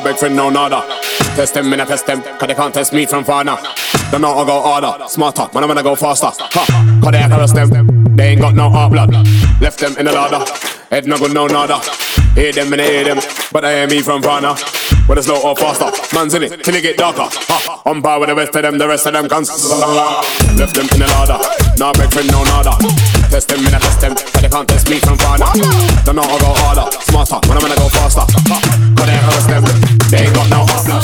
Friend, no nada. Test them, me test them, cause they can't test me from far now. Don't know I go harder, smarter, man, I'm gonna go faster. Ha, cause they harass them, they ain't got no heart blood. Left them in the ladder, head no good, no nada. Hear them and they hear them, but I hear me from far now. But it's slow or faster, man's in it till it get darker. Ha, on par with the rest of them, the rest of them can't. Left them in the ladder, no big friend, no nada. Test them, me test them, cause they can't test me from far now. Don't know I go harder, smarter, man, I'm gonna go faster. Cause they harass them. They ain't got no option.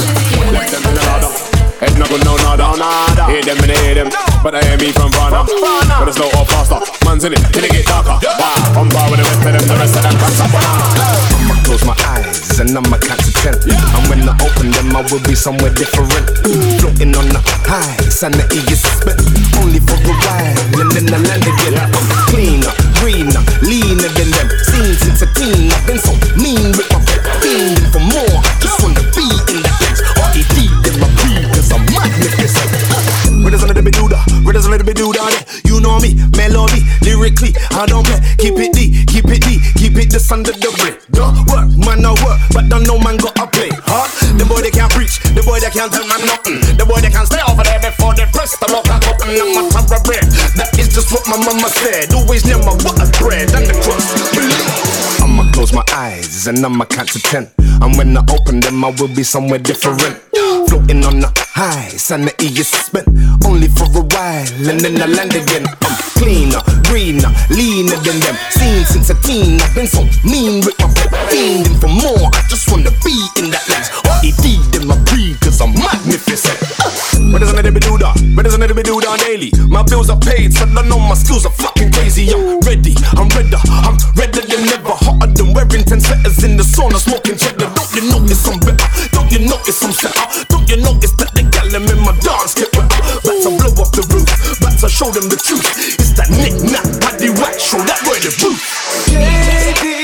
Left them in the ladder. Head no good, no nada. nada. Hear them and they hear them, but I hear me from Vanna. But it's slow or faster. Man's in it till it get darker. Wow. On bar with the rest of them, the rest of them can't stop. I'ma close my eyes and I'ma to. And when I open them, I will be somewhere different. Floating on the highs and the E is spent. Only for a while and then I land again. I'm cleaner, greener, leaner than them. Seen since a teen, I've been so mean with my fiending for more. Just wanna be in that place. R.E.D. in my breed, cause I'm magnificent. Where there's a little bit do that, where there's a little bit do that. Know me, melody, lyrically, I don't play. Keep it D, keep it D, keep it just under the brick. Don't work, man, no work, but don't know man got a play. Huh? The boy they can't preach, the boy they can't tell man nothing. The boy they can't stay over there before they press the lock and open. I'm a thoroughbred. That is just what my mama said. Always never what a bread and the crust. I'ma close my eyes and I'ma count to ten. And when I open them, I will be somewhere different. Floating on the highs and the E is spent. Only for a while and then I land again. I'm cleaner, greener, leaner than them. Seen since a teen, I've been so mean with my pet. Fiending for more, I just wanna be in that lens. R.E.D. in my breed, cause I'm magnificent. Where does another be do uh, that? Where does another be do that daily? My bills are paid, so I know my skills are fucking crazy. I'm ready, I'm redder, I'm redder than ever. Hotter than wearing 10 sweaters in the sauna, smoking cheddar. Don't you notice I'm better? Don't you notice I'm set up? Don't you notice that the gal in my dance get better? Back to blow up the roof, back to show them the truth. It's that knick-knack, paddy whack, show that word the roof.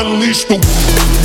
unleash the